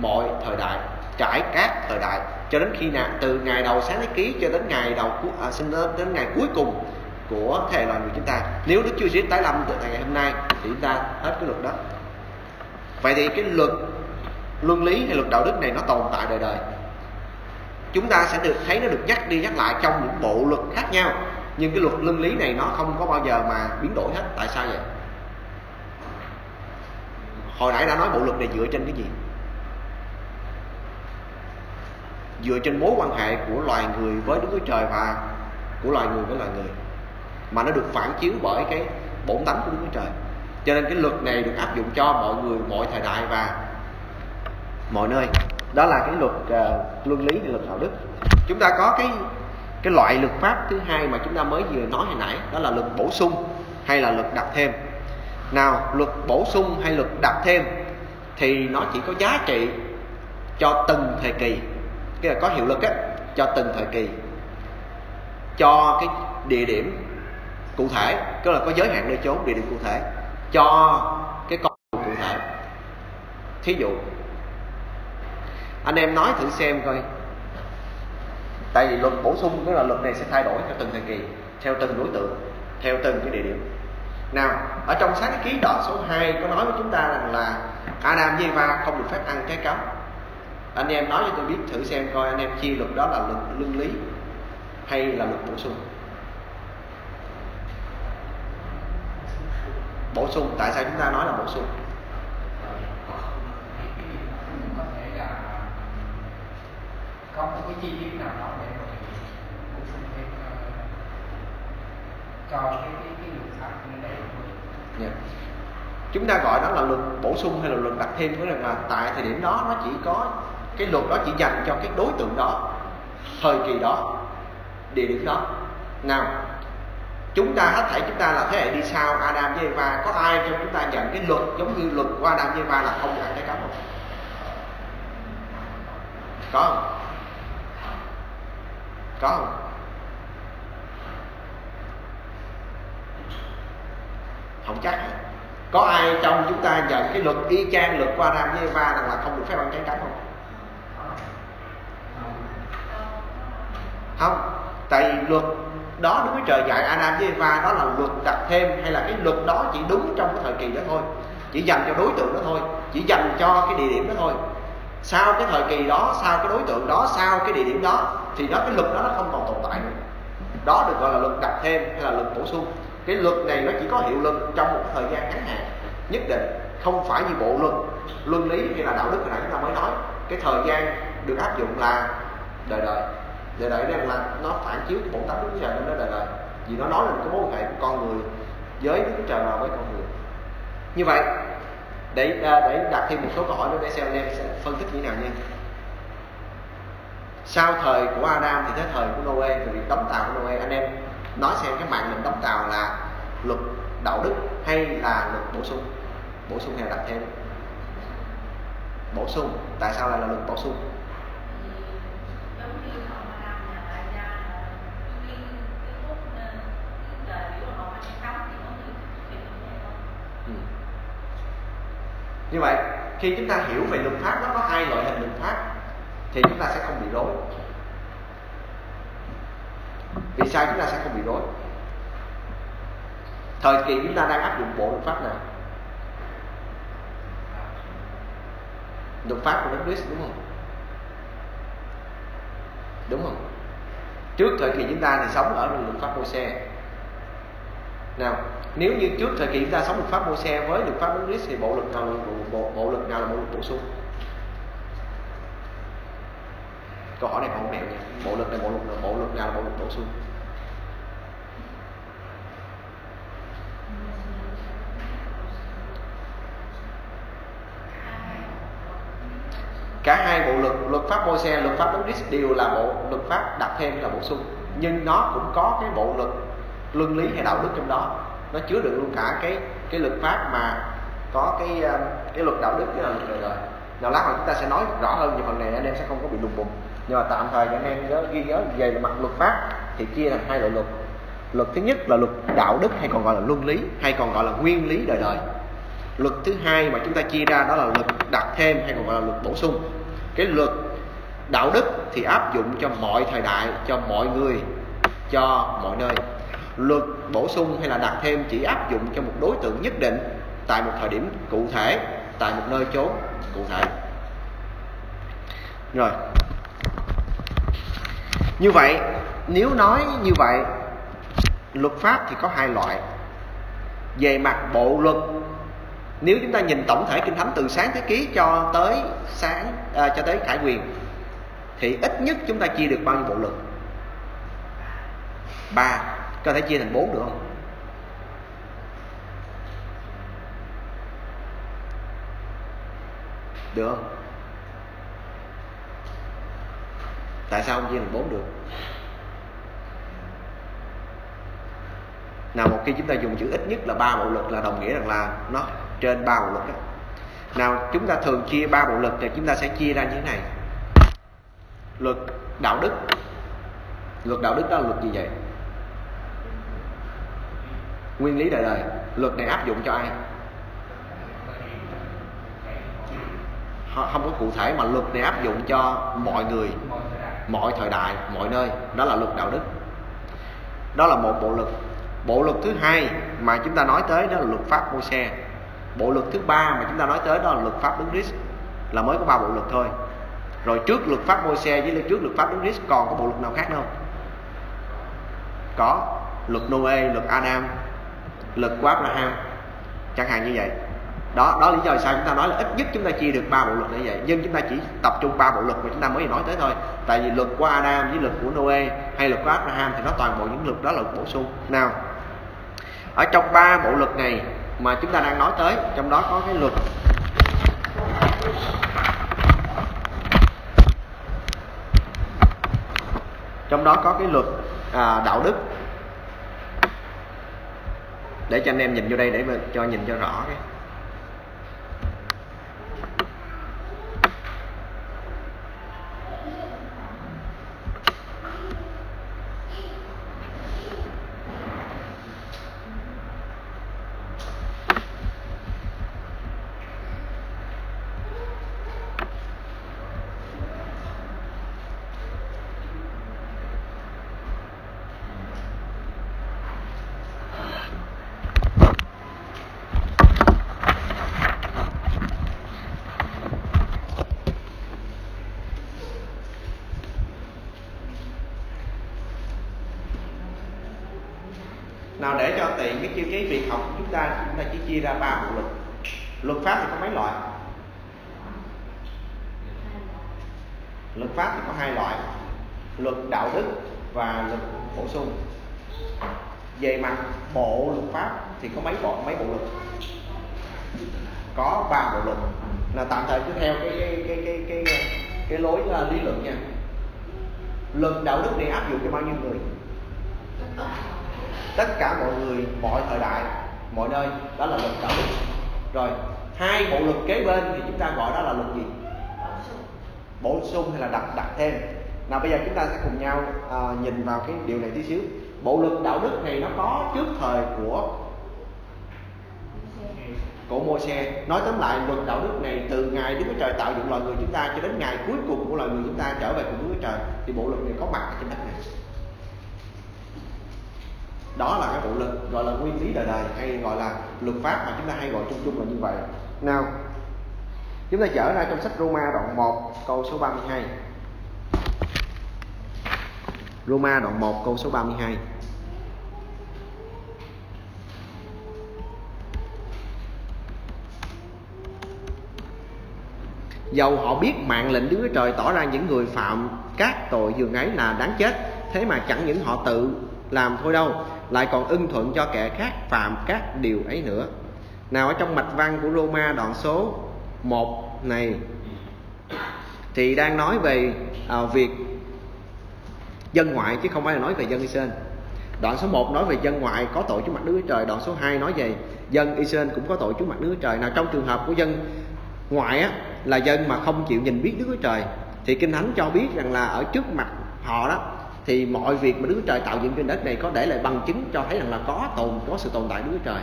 mọi thời đại trải các thời đại cho đến khi nào từ ngày đầu sáng thế ký cho đến ngày đầu à, xin đến, đến ngày cuối cùng của thế loài người chúng ta. Nếu đức chúa giêsu tái lâm từ ngày hôm nay thì chúng ta hết cái luật đó. Vậy thì cái luật luân lý hay luật đạo đức này nó tồn tại đời đời. Chúng ta sẽ được thấy nó được nhắc đi nhắc lại trong những bộ luật khác nhau. Nhưng cái luật luân lý này nó không có bao giờ mà biến đổi hết. Tại sao vậy? Hồi nãy đã nói bộ luật này dựa trên cái gì? Dựa trên mối quan hệ của loài người với đức chúa trời và của loài người với loài người mà nó được phản chiếu bởi cái bổn tánh của đức chúa trời. Cho nên cái luật này được áp dụng cho mọi người mọi thời đại và mọi nơi. Đó là cái luật uh, luân lý luật đạo đức. Chúng ta có cái cái loại luật pháp thứ hai mà chúng ta mới vừa nói hồi nãy đó là luật bổ sung hay là luật đặt thêm. Nào luật bổ sung hay luật đặt thêm thì nó chỉ có giá trị cho từng thời kỳ cái là có hiệu lực á, cho từng thời kỳ, cho cái địa điểm cụ thể, tức là có giới hạn nơi chốn địa điểm cụ thể, cho cái con cụ thể. Thí dụ, anh em nói thử xem coi. Tại vì luật bổ sung, tức là luật này sẽ thay đổi theo từng thời kỳ, theo từng đối tượng, theo từng cái địa điểm. Nào, ở trong sáng ký đoạn số 2 có nói với chúng ta rằng là Adam và Eva không được phép ăn trái cấm anh em nói cho tôi biết thử xem coi anh em chia luật đó là luật luân lý hay là luật bổ sung. Bổ sung tại sao chúng ta nói là bổ sung? Có thể là có một cái chi tiết nào đó để bổ sung thêm uh, cho cái cái cái luật pháp như này yeah. chúng ta gọi đó là luật bổ sung hay là luật đặt thêm có rằng là tại thời điểm đó nó chỉ có cái luật đó chỉ dành cho cái đối tượng đó. Thời kỳ đó, địa điểm đó. Nào, chúng ta hết thảy chúng ta là thế hệ đi sau Adam với Eva. Có ai trong chúng ta nhận cái luật giống như luật của Adam với Eva là không ăn trái cấm không? Có không? Có không? Không chắc. Có ai trong chúng ta nhận cái luật y chang luật của Adam với Eva rằng là không được phép ăn trái cấm không? Không. Tại vì luật đó đối với Trời dạy Adam với Eva, đó là luật đặt thêm, hay là cái luật đó chỉ đúng trong cái thời kỳ đó thôi. Chỉ dành cho đối tượng đó thôi. Chỉ dành cho cái địa điểm đó thôi. Sau cái thời kỳ đó, sau cái đối tượng đó, sau cái địa điểm đó, thì đó, cái luật đó nó không còn tồn tại nữa. Đó được gọi là luật đặt thêm, hay là luật bổ sung. Cái luật này nó chỉ có hiệu lực trong một thời gian ngắn hạn. Nhất định, không phải như bộ luật, luân lý hay là đạo đức hồi nãy chúng ta mới nói. Cái thời gian được áp dụng là đời đời đời đại rằng là nó phản chiếu cái bổn tánh đức trời nên nó đời đời vì nó nói là cái mối quan hệ của con người với đức trời và với con người. Như vậy, để à, để đặt thêm một số câu hỏi nữa để xem anh em sẽ phân tích như thế nào nha. Sau thời của Adam thì tới thời của Noe thì việc đóng tàu của Noe, anh em nói xem cái mạng lệnh đóng tàu là luật đạo đức hay là luật bổ sung? Bổ sung hay là đặt thêm? Bổ sung. Tại sao lại là luật bổ sung giống như họ mà làm nhà tại gia là cái cái phút cái trời biểu họ mà cấm thì nó như thì như vậy thôi Ừ. như vậy khi chúng ta hiểu về luật pháp, nó có hai loại hình luật pháp, thì chúng ta sẽ không bị rối. Vì sao chúng ta sẽ không bị rối? Thời kỳ chúng ta đang áp dụng bộ luật pháp nào? Luật pháp của nước Christ đúng không? Đúng không? Trước thời kỳ chúng ta thì sống ở luật pháp Môi-se nào nếu như trước thời kỳ chúng ta sống luật pháp mô xe với luật pháp nước Christ thì bộ luật nào là bộ, bộ, bộ luật nào là bộ luật bổ sung? Câu hỏi này không mẹo nha. Bộ luật này bộ luật nào bộ luật nào là bộ luật bổ sung? Cả hai bộ luật luật pháp môi xe luật pháp Đấng Christ đều là bộ luật pháp đặt thêm là bổ sung. Nhưng nó cũng có cái bộ luật luân lý hay đạo đức trong đó. Nó chứa đựng luôn cả cái cái luật pháp mà có cái um, cái luật đạo đức với là luật đời đời nào lát nữa chúng ta sẽ nói rõ hơn về phần này anh em sẽ không có bị lùng bùng nhưng mà tạm thời anh em nhớ, ghi nhớ về mặt luật pháp thì chia thành hai loại luật. Luật thứ nhất là luật đạo đức, hay còn gọi là luân lý, hay còn gọi là nguyên lý đời đời. Luật thứ hai mà chúng ta chia ra đó là luật đặt thêm, hay còn gọi là luật bổ sung. Cái luật đạo đức thì áp dụng cho mọi thời đại, cho mọi người, cho mọi nơi luật bổ sung hay là đặt thêm chỉ áp dụng cho một đối tượng nhất định tại một thời điểm cụ thể tại một nơi chốn cụ thể. Rồi. Như vậy nếu nói như vậy luật pháp thì có hai loại. Về mặt bộ luật nếu chúng ta nhìn tổng thể kinh thánh từ sáng thế ký cho tới sáng à, cho tới khải quyền thì ít nhất chúng ta chia được bao nhiêu bộ luật? Ba có thể chia thành bốn được không? Được không? Tại sao không chia thành bốn được? Nào, một khi chúng ta dùng chữ ít nhất là ba bộ luật là đồng nghĩa rằng là nó trên ba bộ luật đó. nào, chúng ta thường chia ba bộ luật thì chúng ta sẽ chia ra như thế này. Luật đạo đức. Luật đạo đức đó là luật gì vậy? Nguyên lý đời đời, luật này áp dụng cho ai? Họ không có cụ thể mà luật này áp dụng cho mọi người, mọi thời đại, mọi nơi. Đó là luật đạo đức. Đó là một bộ luật. Bộ luật thứ hai mà chúng ta nói tới đó là luật pháp môi xe bộ luật thứ ba mà chúng ta nói tới đó là luật pháp đứng Christ. Là mới có ba bộ luật thôi. Rồi trước luật pháp môi xe với trước luật pháp đứng Christ còn có bộ luật nào khác không? Có luật Noe, luật Adam lực của Abraham. Chẳng hạn như vậy. Đó đó lý do sao chúng ta nói là ít nhất chúng ta chia được ba bộ luật như vậy. Nhưng chúng ta chỉ tập trung ba bộ luật mà chúng ta mới nói tới thôi. Tại vì luật của Adam với luật của Noe hay luật của Abraham thì nó toàn bộ những luật đó là luật bổ sung. Nào ở trong ba bộ luật này mà chúng ta đang nói tới trong đó có cái luật trong đó có cái luật à, đạo đức để cho anh em nhìn vô đây để mà cho nhìn cho rõ cái nào để cho tiện cái cái việc học của chúng ta chỉ chia ra ba bộ luật. Luật pháp thì có mấy loại? Luật pháp thì có hai loại luật đạo đức và luật bổ sung. Về mặt bộ luật pháp thì có mấy bộ mấy bộ luật? Có ba bộ luật. Là tạm thời cứ theo cái cái cái cái cái, cái, cái lối uh, lý luận nha. Luật đạo đức này áp dụng cho bao nhiêu người? Tất cả mọi người mọi thời đại mọi nơi đó là luật đạo đức. Rồi hai bộ luật kế bên thì chúng ta gọi đó là luật gì? Bổ sung. Hay là đặt đặt thêm. Nào bây giờ chúng ta sẽ cùng nhau à, nhìn vào cái điều này tí xíu. Bộ luật đạo đức này nó có trước thời của của mô xe nói tóm lại luật đạo đức này từ ngày đức chúa trời tạo dựng loài người chúng ta cho đến ngày cuối cùng của loài người chúng ta trở về cùng đức chúa trời thì bộ luật này có mặt trên đất này đó là cái bộ lực, gọi là nguyên lý đời đời, hay gọi là luật pháp mà chúng ta hay gọi chung chung là như vậy. Nào, chúng ta trở ra trong sách Roma đoạn 1 câu số 32 Roma đoạn 1 câu số 32 Dầu họ biết mạng lệnh Đức Chúa Trời tỏ ra những người phạm các tội dường ấy là đáng chết, Thế mà chẳng những họ tự làm thôi đâu Lại còn ưng thuận cho kẻ khác phạm các điều ấy nữa. Nào ở trong mạch văn của Roma đoạn số 1 này Thì đang nói về à, việc dân ngoại chứ không phải là nói về dân Israel Đoạn số 1 nói về dân ngoại có tội trước mặt Đức Chúa Trời Đoạn số 2 nói về dân Israel cũng có tội trước mặt Đức Chúa Trời. Nào trong trường hợp của dân ngoại á, là dân mà không chịu nhìn biết Đức Chúa Trời Thì Kinh Thánh cho biết rằng là ở trước mặt họ đó thì mọi việc mà Đức Chúa Trời tạo dựng trên đất này có để lại bằng chứng cho thấy rằng là có tồn có sự tồn tại Đức Chúa Trời.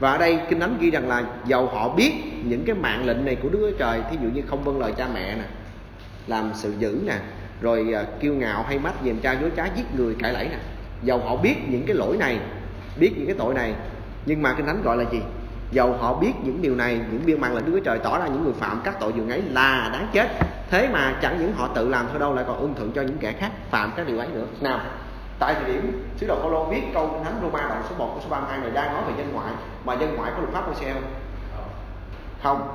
Và ở đây kinh thánh ghi rằng là dầu họ biết những cái mạng lệnh này của Đức Chúa Trời thí dụ như không vâng lời cha mẹ nè làm sự dữ nè rồi uh, kiêu ngạo hay mắt dèm cha dối trá giết người cãi lẫy nè. Dầu họ biết những cái lỗi này biết những cái tội này nhưng mà kinh thánh gọi là gì? Dầu họ biết những điều này những biên mạng lệnh Đức Chúa Trời tỏ ra những người phạm các tội dường ấy là đáng chết thế mà chẳng những họ tự làm thôi đâu lại còn ưng thuận cho những kẻ khác phạm các điều ấy nữa nào tại thời điểm sứ đồ Phaolô viết câu thánh Roma đoạn số 1 của số 32 này đang nói về dân ngoại mà dân ngoại có luật pháp Môi-se không? Không.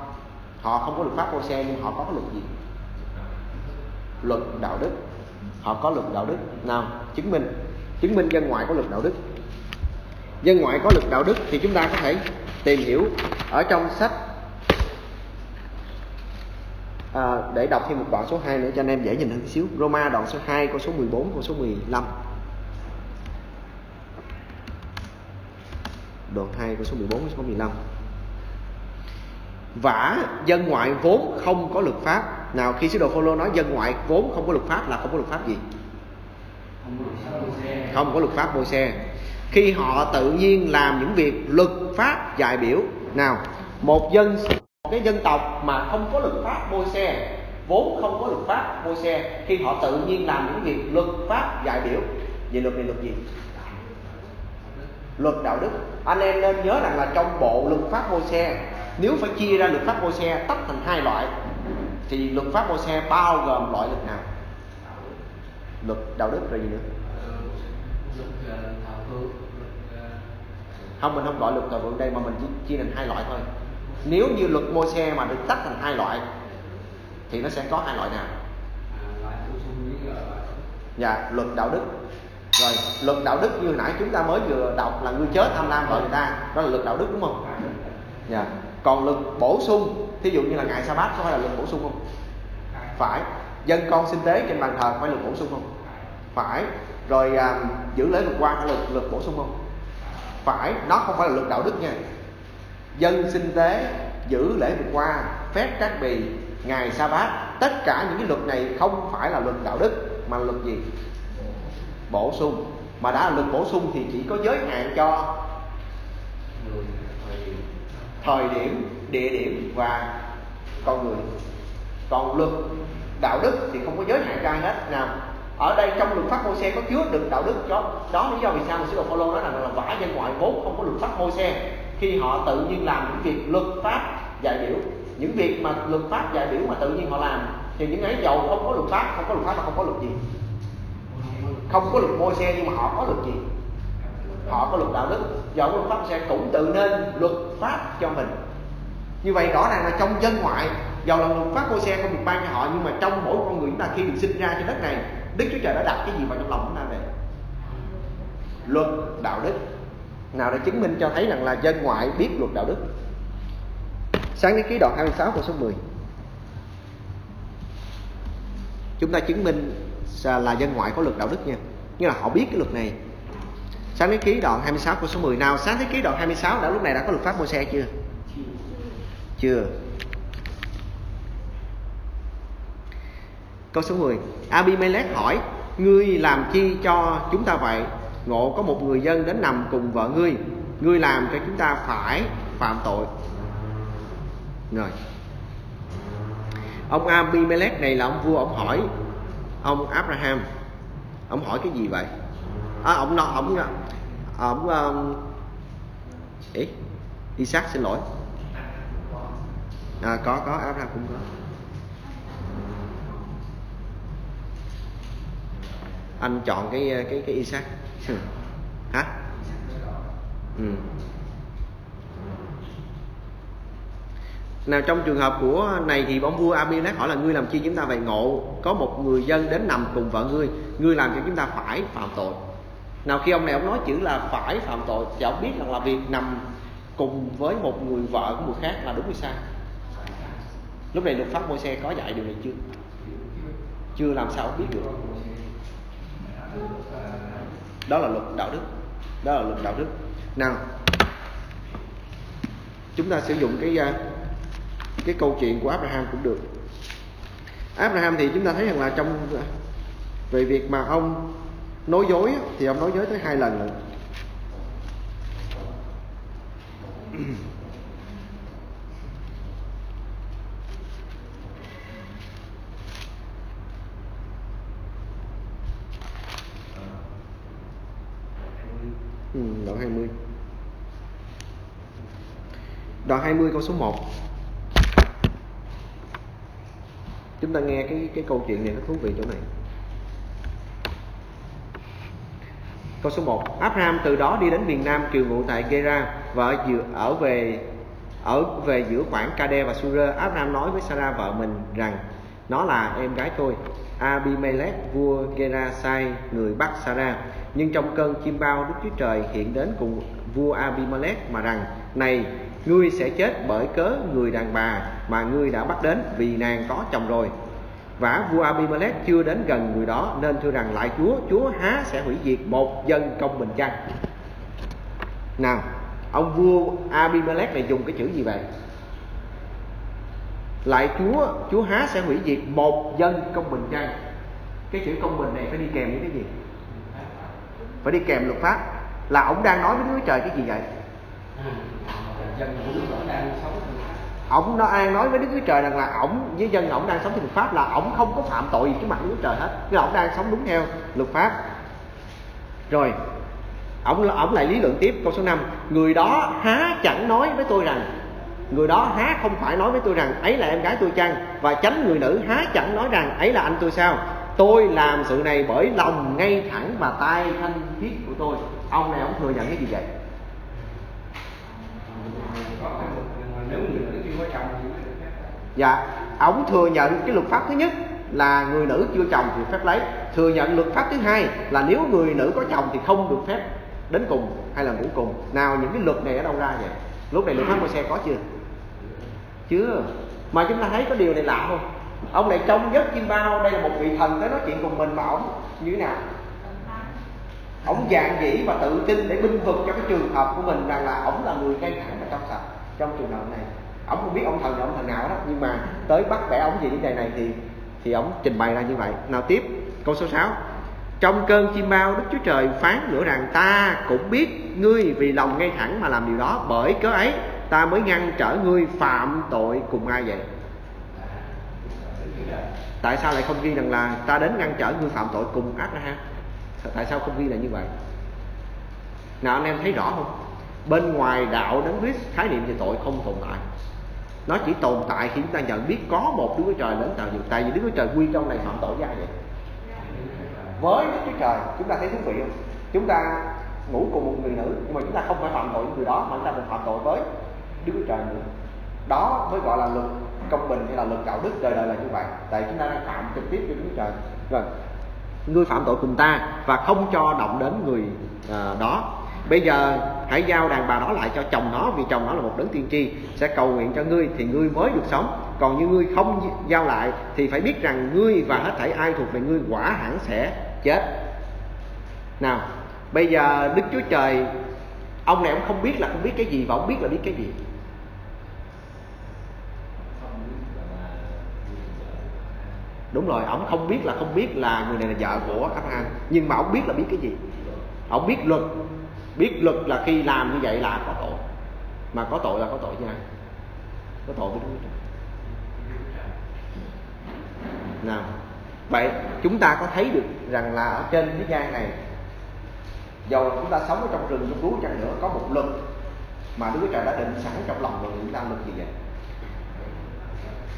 Họ không có luật pháp Môi-se nhưng họ có luật gì? Luật đạo đức. Họ có luật đạo đức. Nào, chứng minh chứng minh dân ngoại có luật đạo đức. Dân ngoại có luật đạo đức thì chúng ta có thể tìm hiểu ở trong sách à, để đọc thêm một đoạn số 2 nữa cho anh em dễ nhìn hơn xíu. Roma đoạn số 2 câu số 14 câu số 15. đoạn 2 câu số 14 câu số 15 Vả dân ngoại vốn không có luật pháp. Nào khi sứ đồ Phaolô nói dân ngoại vốn không có luật pháp là không có luật pháp gì? Không có luật pháp môi xe. Khi họ tự nhiên làm những việc luật pháp dạy biểu. Nào một dân cái dân tộc mà không có luật pháp môi xe, vốn không có luật pháp môi xe khi họ tự nhiên làm những việc luật pháp dạy biểu. Vậy luật này luật gì? Luật đạo đức. Anh em nên nhớ rằng là trong bộ luật pháp môi xe, nếu phải chia ra luật pháp môi xe tách thành hai loại, thì luật pháp môi xe bao gồm loại luật nào? Luật đạo đức rồi gì nữa? Không, mình không gọi luật thờ vượng đây, mà mình chỉ chia thành hai loại thôi nếu như luật môi xe mà được tách thành hai loại thì nó sẽ có hai loại nào? Dạ luật đạo đức. Rồi luật đạo đức như nãy chúng ta mới vừa đọc là người chết tham lam vợ người ta. Đó là luật đạo đức đúng không? Dạ. Còn luật bổ sung thí dụ như là ngày sa bát có phải là luật bổ sung không? Phải. Dân con sinh tế trên bàn thờ phải luật bổ sung không? Phải. Rồi à, giữ lễ vượt qua phải luật luật bổ sung không? Phải. Nó không phải là luật đạo đức nha dân sinh tế giữ lễ vượt qua, phép các bì ngày sa bát. Tất cả những cái luật này không phải là luật đạo đức, mà là luật gì? Bổ sung. Mà đã là luật bổ sung thì chỉ có giới hạn cho thời điểm, địa điểm và con người. Còn luật đạo đức thì không có giới hạn cho ai hết. Nào, ở đây trong luật pháp môi xe có chứa được đạo đức đó đó lý do vì sao mà sứ đồ Phaolô nói rằng là vả dân ngoại vốn không có luật pháp môi xe khi họ tự nhiên làm những việc luật pháp dạy biểu, những việc mà luật pháp dạy biểu mà tự nhiên họ làm, thì những ấy dầu không có luật pháp, không có luật pháp mà không có luật gì. Không có luật môi xe nhưng mà họ có luật gì? Họ có luật đạo đức. Dầu luật pháp sẽ cũng tự nên luật pháp cho mình. Như vậy rõ ràng là trong dân ngoại dầu là luật pháp môi xe không được ban cho họ, nhưng mà trong mỗi con người chúng ta khi được sinh ra trên đất này, đức chúa trời đã đặt cái gì vào trong lòng chúng ta về luật đạo đức nào để chứng minh cho thấy rằng là dân ngoại biết luật đạo đức. Sáng thế ký đoạn 26 câu số 10 chúng ta chứng minh là dân ngoại có luật đạo đức nha. Như là họ biết cái luật này. Sáng thế ký đoạn 26 câu số 10 nào, sáng thế ký đoạn 26 đã lúc này đã có luật pháp môi xe chưa? Chưa. Câu số 10 Abimelech hỏi, ngươi làm chi cho chúng ta vậy? Ngộ có một người dân đến nằm cùng vợ ngươi. Ngươi làm cho chúng ta phải phạm tội. Rồi. Ông Abimelech này là ông vua ông hỏi. Ông Abraham. Ông hỏi cái gì vậy? À, ông nói ông ông um, ý Isaac xin lỗi. À, có có Abraham cũng có. Anh chọn cái cái cái Isaac hả? Ừ. nào, trong trường hợp của này thì ông vua Abimelech hỏi là ngươi làm chi chúng ta vậy ngộ? Có một người dân đến nằm cùng vợ ngươi. Ngươi làm cho chúng ta phải phạm tội. Nào, khi ông này ông nói chữ là phải phạm tội, thì ông biết rằng là việc nằm cùng với một người vợ của người khác là đúng hay sai? Lúc này luật pháp môi xe có dạy điều này chưa? Chưa làm sao biết được đó là luật đạo đức. Đó là luật đạo đức. Nào, chúng ta sử dụng cái à, cái câu chuyện của Abraham cũng được. Abraham thì chúng ta thấy rằng là trong à, về việc mà ông nói dối thì ông nói dối tới hai lần rồi. Ừ, đoạn 20 Đoạn 20 câu số 1 Chúng ta nghe cái cái câu chuyện này nó thú vị chỗ này. Câu số 1 Abraham từ đó đi đến miền Nam kiều ngụ tại Gera Và ở về ở về giữa khoảng Kade và Sura Abraham nói với Sarah vợ mình rằng nó là em gái tôi. Abimelech vua Gera sai người bắt Sarah nhưng trong cơn chim bao Đức Chúa Trời hiện đến cùng vua Abimelech mà rằng, này, ngươi sẽ chết bởi cớ người đàn bà mà ngươi đã bắt đến vì nàng có chồng rồi. Và vua Abimelech chưa đến gần người đó nên thưa rằng lại, Chúa Chúa há sẽ hủy diệt một dân công bình chăng? Nào, ông vua Abimelech này dùng cái chữ gì vậy? Lại, Chúa Chúa há sẽ hủy diệt một dân công bình chăng? Cái chữ công bình này phải đi kèm với cái gì? Phải đi kèm luật pháp. Là ông đang nói với Đức Trời cái gì vậy? Ông nó an nói với Đức Chúa Trời rằng là ổng với dân ổng đang sống theo luật pháp là ổng không có phạm tội gì trước mặt Đức Chúa Trời hết, nhưng ổng đang sống đúng theo luật pháp. Rồi, ổng ổng lại lý luận tiếp câu số 5 người đó há chẳng nói với tôi rằng người đó há không phải nói với tôi rằng ấy là em gái tôi chăng? Và tránh người nữ há chẳng nói rằng ấy là anh tôi sao tôi làm sự này bởi lòng ngay thẳng và tay thanh khiết của tôi. Ông này ông thừa nhận cái gì vậy? Dạ ông thừa nhận cái luật pháp thứ nhất là người nữ chưa chồng thì phép lấy. Thừa nhận luật pháp thứ hai là nếu người nữ có chồng thì không được phép đến cùng hay là ngủ cùng. Nào, những cái luật này ở đâu ra vậy? Lúc này luật pháp môi xe có chưa? Chưa. Mà chúng ta thấy có điều này lạ không? Ông này trong giấc chim bao, đây là một vị thần tới nói chuyện cùng mình mà ổng như thế nào? Ổng dạng dĩ và tự tin để binh vực cho cái trường hợp của mình rằng là ổng là người ngay thẳng và trong sạch trong trường hợp này. Ổng không biết ông thần là ông thần nào đó, nhưng mà tới bắt bẻ ổng gì vấn đề này thì thì ổng trình bày ra như vậy. Nào tiếp, câu số 6 trong cơn chim bao, đức chúa trời phán nữa rằng, ta cũng biết ngươi vì lòng ngay thẳng mà làm điều đó, bởi cớ ấy ta mới ngăn trở ngươi phạm tội cùng ai vậy? Tại sao lại không ghi rằng là ta đến ngăn trở người phạm tội cùng ác ha? Tại sao không ghi là như vậy? Nào anh em thấy rõ không? Bên ngoài đạo đấng Christ, khái niệm về tội không tồn tại. Nó chỉ tồn tại khi chúng ta nhận biết có một Đức Chúa Trời đến tạo dựng. Tại vì Đức Chúa Trời quy trong này phạm tội với ai vậy? Với Đức Chúa Trời, chúng ta thấy thú vị không? Chúng ta ngủ cùng một người nữ, nhưng mà chúng ta không phải phạm tội với người đó, mà chúng ta mình phạm tội với Đức Chúa Trời nữa. Đó mới gọi là luật công bình hay là luật đạo đức đời đời là như vậy. Tại chúng ta đang phạm trực tiếp với Đức Trời. Rồi ngươi phạm tội cùng ta và không cho động đến người à, đó. Bây giờ hãy giao đàn bà đó lại cho chồng nó vì chồng nó là một đấng tiên tri sẽ cầu nguyện cho ngươi thì ngươi mới được sống. Còn như ngươi không giao lại thì phải biết rằng ngươi và hết thảy ai thuộc về ngươi quả hẳn sẽ chết. Nào bây giờ đức chúa trời ông này ông không biết là không biết cái gì và ông biết là biết cái gì. Đúng rồi ông không biết là không biết là người này là vợ của Abraham nhưng mà ông biết là biết cái gì? Ông biết luật. Biết luật là khi làm như vậy là có tội. Mà có tội là có tội với ai? Có tội với Đức nào, vậy chúng ta có thấy được rằng là ở trên thế gian này, dầu chúng ta sống ở trong rừng, trong núi chăng nữa, có một luật mà Đức Chúa Trời đã định sẵn trong lòng của chúng ta luật gì vậy?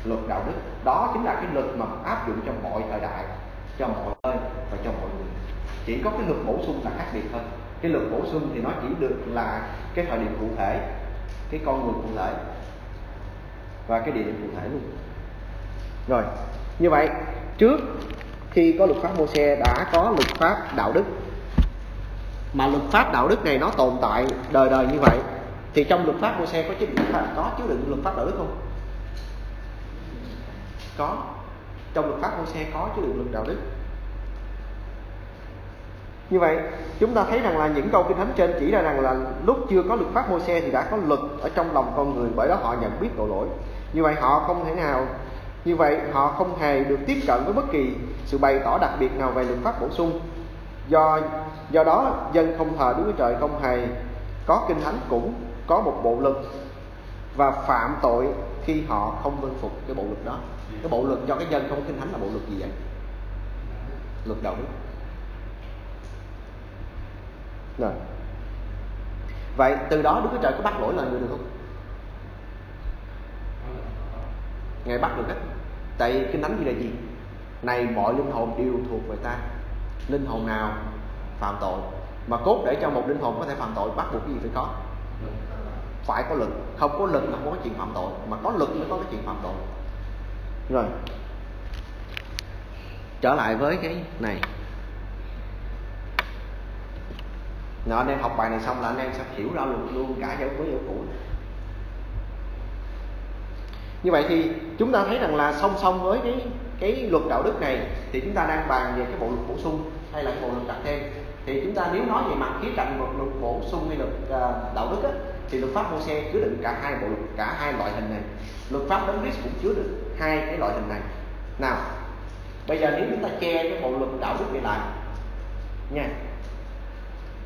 Luật đạo đức. Đó chính là cái luật mà áp dụng cho mọi thời đại, cho mọi nơi và cho mọi người. Chỉ có cái luật bổ sung là khác biệt thôi. Cái luật bổ sung thì nó chỉ được là cái thời điểm cụ thể, cái con người cụ thể và cái địa điểm cụ thể luôn. Rồi, như vậy, trước khi có luật pháp mô xe đã có luật pháp đạo đức. Mà luật pháp đạo đức này nó tồn tại đời đời như vậy, thì trong luật pháp mô xe có chứa đựng có chứa đựng luật pháp đạo đức không? Có. Trong luật pháp mô xe có chứa đựng luật đạo đức. Như vậy, chúng ta thấy rằng là những câu kinh thánh trên chỉ ra rằng là lúc chưa có luật pháp mô xe thì đã có luật ở trong lòng con người bởi đó họ nhận biết tội lỗi. Như vậy họ không thể nào, như vậy họ không hề được tiếp cận với bất kỳ sự bày tỏ đặc biệt nào về luật pháp bổ sung. Do do đó, dân không thờ Đức Chúa Trời không hề có kinh thánh cũng có một bộ luật và phạm tội khi họ không vâng phục cái bộ luật đó cái bộ luật cho cái dân không có kinh thánh là bộ luật gì vậy? Luật đạo đức. Rồi. Vậy từ đó đức chúa trời có bắt lỗi lời người được không? Ngài bắt được đấy tại kinh thánh gì là gì? Này, mọi linh hồn đều thuộc về ta. Linh hồn nào phạm tội? Mà cốt để cho một linh hồn có thể phạm tội, bắt buộc cái gì phải có? Phải có lực không có lực là không có chuyện phạm tội. Mà có lực mới có cái chuyện phạm tội rồi. Trở lại với cái này. Nào anh em học bài này xong là anh em sẽ hiểu ra luôn luôn cả dấu mới dấu cũ như vậy thì chúng ta thấy rằng là song song với cái cái luật đạo đức này thì chúng ta đang bàn về cái bộ luật bổ sung hay là cái bộ luật đặt thêm thì chúng ta nếu nói về mặt khía cạnh một luật bổ sung hay luật à, đạo đức á, thì luật pháp mô xe chứa đựng cả hai bộ luật, cả hai loại hình này. Luật pháp đấng Christ cũng chứa đựng hai cái loại hình này. Nào, bây giờ nếu chúng ta che cái bộ luật đạo đức này lại, nha,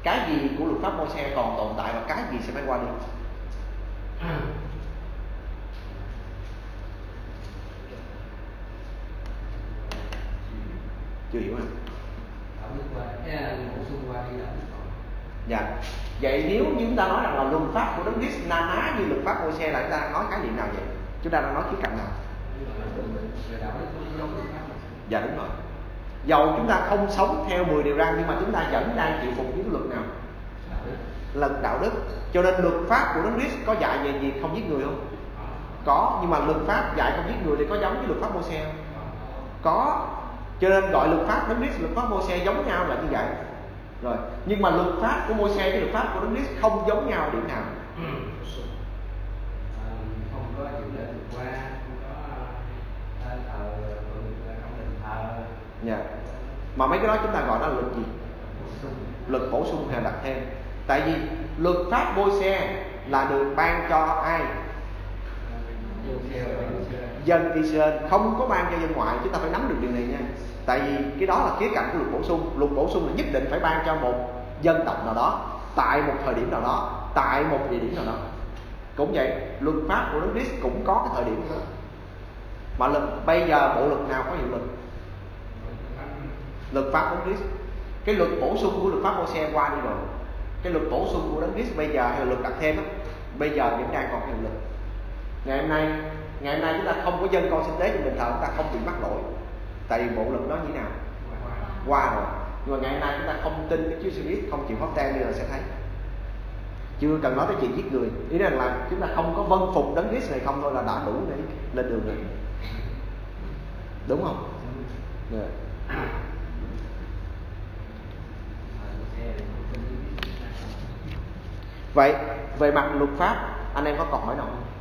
cái gì của luật pháp mô xe còn tồn tại và cái gì sẽ phải qua đi? Chưa hiểu không dạ. Vậy nếu như chúng ta nói rằng là luật pháp của Đức Christ na ná như luật pháp của xe là chúng ta nói khái niệm nào vậy? Chúng ta đang nói khía cạnh nào? Dạ đúng rồi. Dầu chúng ta không sống theo 10 điều răn, nhưng mà chúng ta vẫn đang chịu phục những luật nào? Luật đạo đức. Cho nên luật pháp của Đức Christ có dạy về gì không giết người không? Có, nhưng mà luật pháp dạy không giết người thì có giống với luật pháp mô xe không? Có. Cho nên gọi luật pháp Đức Christ luật pháp mô xe giống nhau là như vậy rồi nhưng mà luật pháp của mô xe với luật pháp của đấng Christ không giống nhau điểm nào. Không có những lễ vượt qua không có ờ, thờ không thờ. Dạ. Mà mấy cái đó chúng ta gọi đó là luật gì? Luật bổ sung hay đặt thêm. Tại vì luật pháp bôi xe là được ban cho ai? Dân Israel. Không có ban cho dân ngoại. Chúng ta phải nắm được điều này nha tại vì cái đó là khía cạnh của luật bổ sung. Luật bổ sung là nhất định phải ban cho một dân tộc nào đó tại một thời điểm nào đó, tại một địa điểm nào đó. Cũng vậy, luật pháp của nước Christ cũng có cái thời điểm đó. Mà luật, bây giờ bộ luật nào có hiệu lực? Luật pháp của Christ cái luật bổ sung của luật pháp ô xe qua đi rồi. Cái luật bổ sung của đấng Christ bây giờ hay là luật đặt thêm á. Bây giờ vẫn đang còn hiệu lực. Ngày hôm nay, ngày hôm nay chúng ta không có dân con sinh tế trong đền thờ chúng ta không bị mắc lỗi tại vì bộ luật đó như thế nào? Qua rồi. Nhưng mà ngày hôm nay chúng ta không tin cái Chúa Jesus biết, không chịu pháp tan như là sẽ thấy. Chưa cần nói tới chuyện giết người. Ý rằng là chúng ta không có vân phục đấng Christ này không thôi là đã đủ để lên đường rồi. Đúng không? Yeah. vậy về mặt luật pháp anh em có còn hỏi nào không?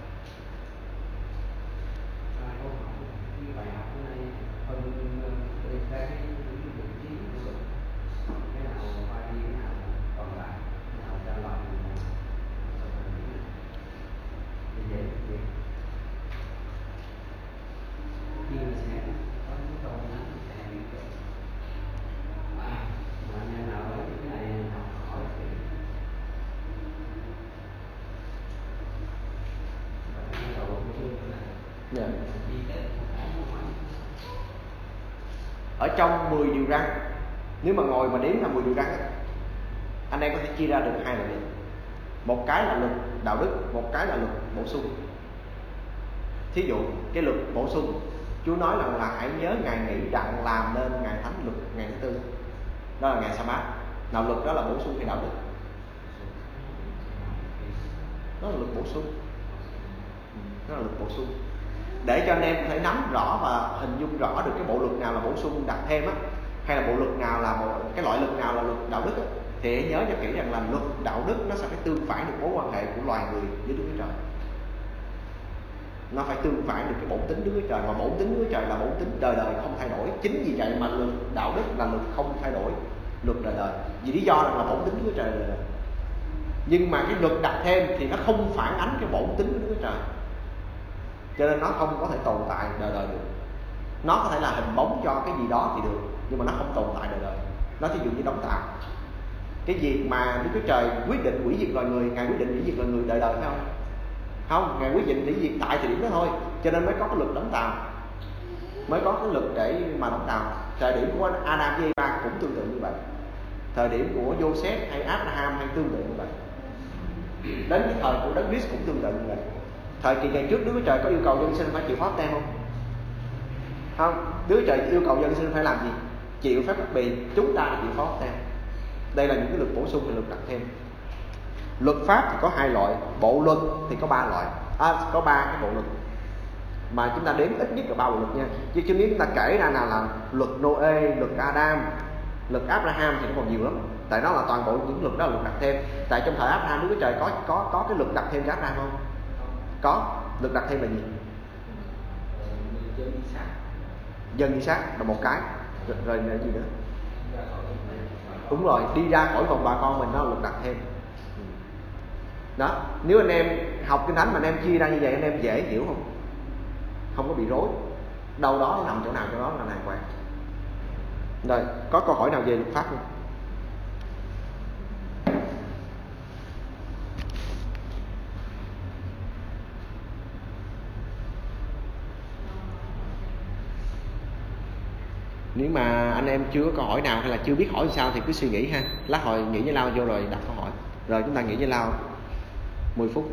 Trong 10 điều răn. Nếu mà ngồi mà đếm là 10 điều răn anh em có thể chia ra được hai loại một cái là luật đạo đức, một cái là luật bổ sung. Thí dụ, cái luật bổ sung, Chúa nói rằng là hãy nhớ ngày nghỉ đặng làm nên ngày thánh luật ngày thứ tư. Đó là ngày sa bát nào luật đó là bổ sung thì đạo đức. Đó là luật bổ sung. Đó là luật bổ sung để cho anh em có thể nắm rõ và hình dung rõ được cái bộ luật nào là bổ sung đặt thêm á hay là bộ luật nào là bộ, cái loại luật nào là luật đạo đức á, thì hãy nhớ cho kỹ rằng là luật đạo đức nó sẽ phải tương phản được mối quan hệ của loài người với Đức Chúa Trời. Nó phải tương phản được cái bổn tính Đức Chúa Trời mà bổn tính Đức Chúa Trời là bổn tính đời đời không thay đổi. Chính vì vậy mà luật đạo đức là luật không thay đổi luật đời đời. Vì lý do là bổn tính Đức Chúa Trời đời đời. Nhưng mà cái luật đặt thêm thì nó không phản ánh cái bổn tính của Đức Chúa Trời cho nên nó không có thể tồn tại đời đời được. Nó có thể là hình bóng cho cái gì đó thì được, nhưng mà nó không tồn tại đời đời. Nó ví dụ như đóng tạo cái việc mà Đức Chúa Trời quyết định hủy diệt loài người, ngài quyết định hủy diệt loài người đời đời phải không? Không, ngài quyết định hủy diệt tại thời điểm đó thôi. Cho nên mới có cái luật đóng tạo mới có cái luật để mà đóng tạo thời điểm của Adam với Eva cũng tương tự như vậy. Thời điểm của Joseph hay Abraham hay tương tự như vậy. Đến cái thời của đấng Christ cũng tương tự như vậy thời kỳ ngày trước Đức Chúa Trời có yêu cầu dân sinh phải chịu pháp tem không? Không. Đức Chúa Trời yêu cầu dân sinh phải làm gì? Chịu phép bắt bị, chúng ta chịu pháp tem. Đây là những cái luật bổ sung và luật đặt thêm. Luật pháp thì có hai loại bộ luật thì có ba loại. À, có ba cái bộ luật. Mà chúng ta đếm ít nhất là ba bộ luật nha. Chứ chứ nếu chúng ta kể ra nào là luật Noe luật Adam luật Abraham thì nó còn nhiều lắm. Tại đó là toàn bộ những luật đó là luật đặt thêm. Tại trong thời Abraham Đức Chúa Trời có có có cái luật đặt thêm cho Abraham không? Có. Luật đặt thêm là gì? Dân di sát là một cái. Rồi, rồi là gì nữa? Đúng rồi đi ra khỏi vòng bà con mình là luật đặt thêm. Đó nếu anh em học kinh thánh mà anh em chia ra như vậy anh em dễ hiểu không? Không có bị rối. Đâu đó nằm chỗ nào chỗ đó là đàng hoàng. Rồi có câu hỏi nào về luật pháp không nếu mà anh em chưa có câu hỏi nào hay là chưa biết hỏi sao thì cứ suy nghĩ ha. Lát hồi nghĩ với lao vô rồi đặt câu hỏi. Rồi chúng ta nghĩ với lao. 10 phút.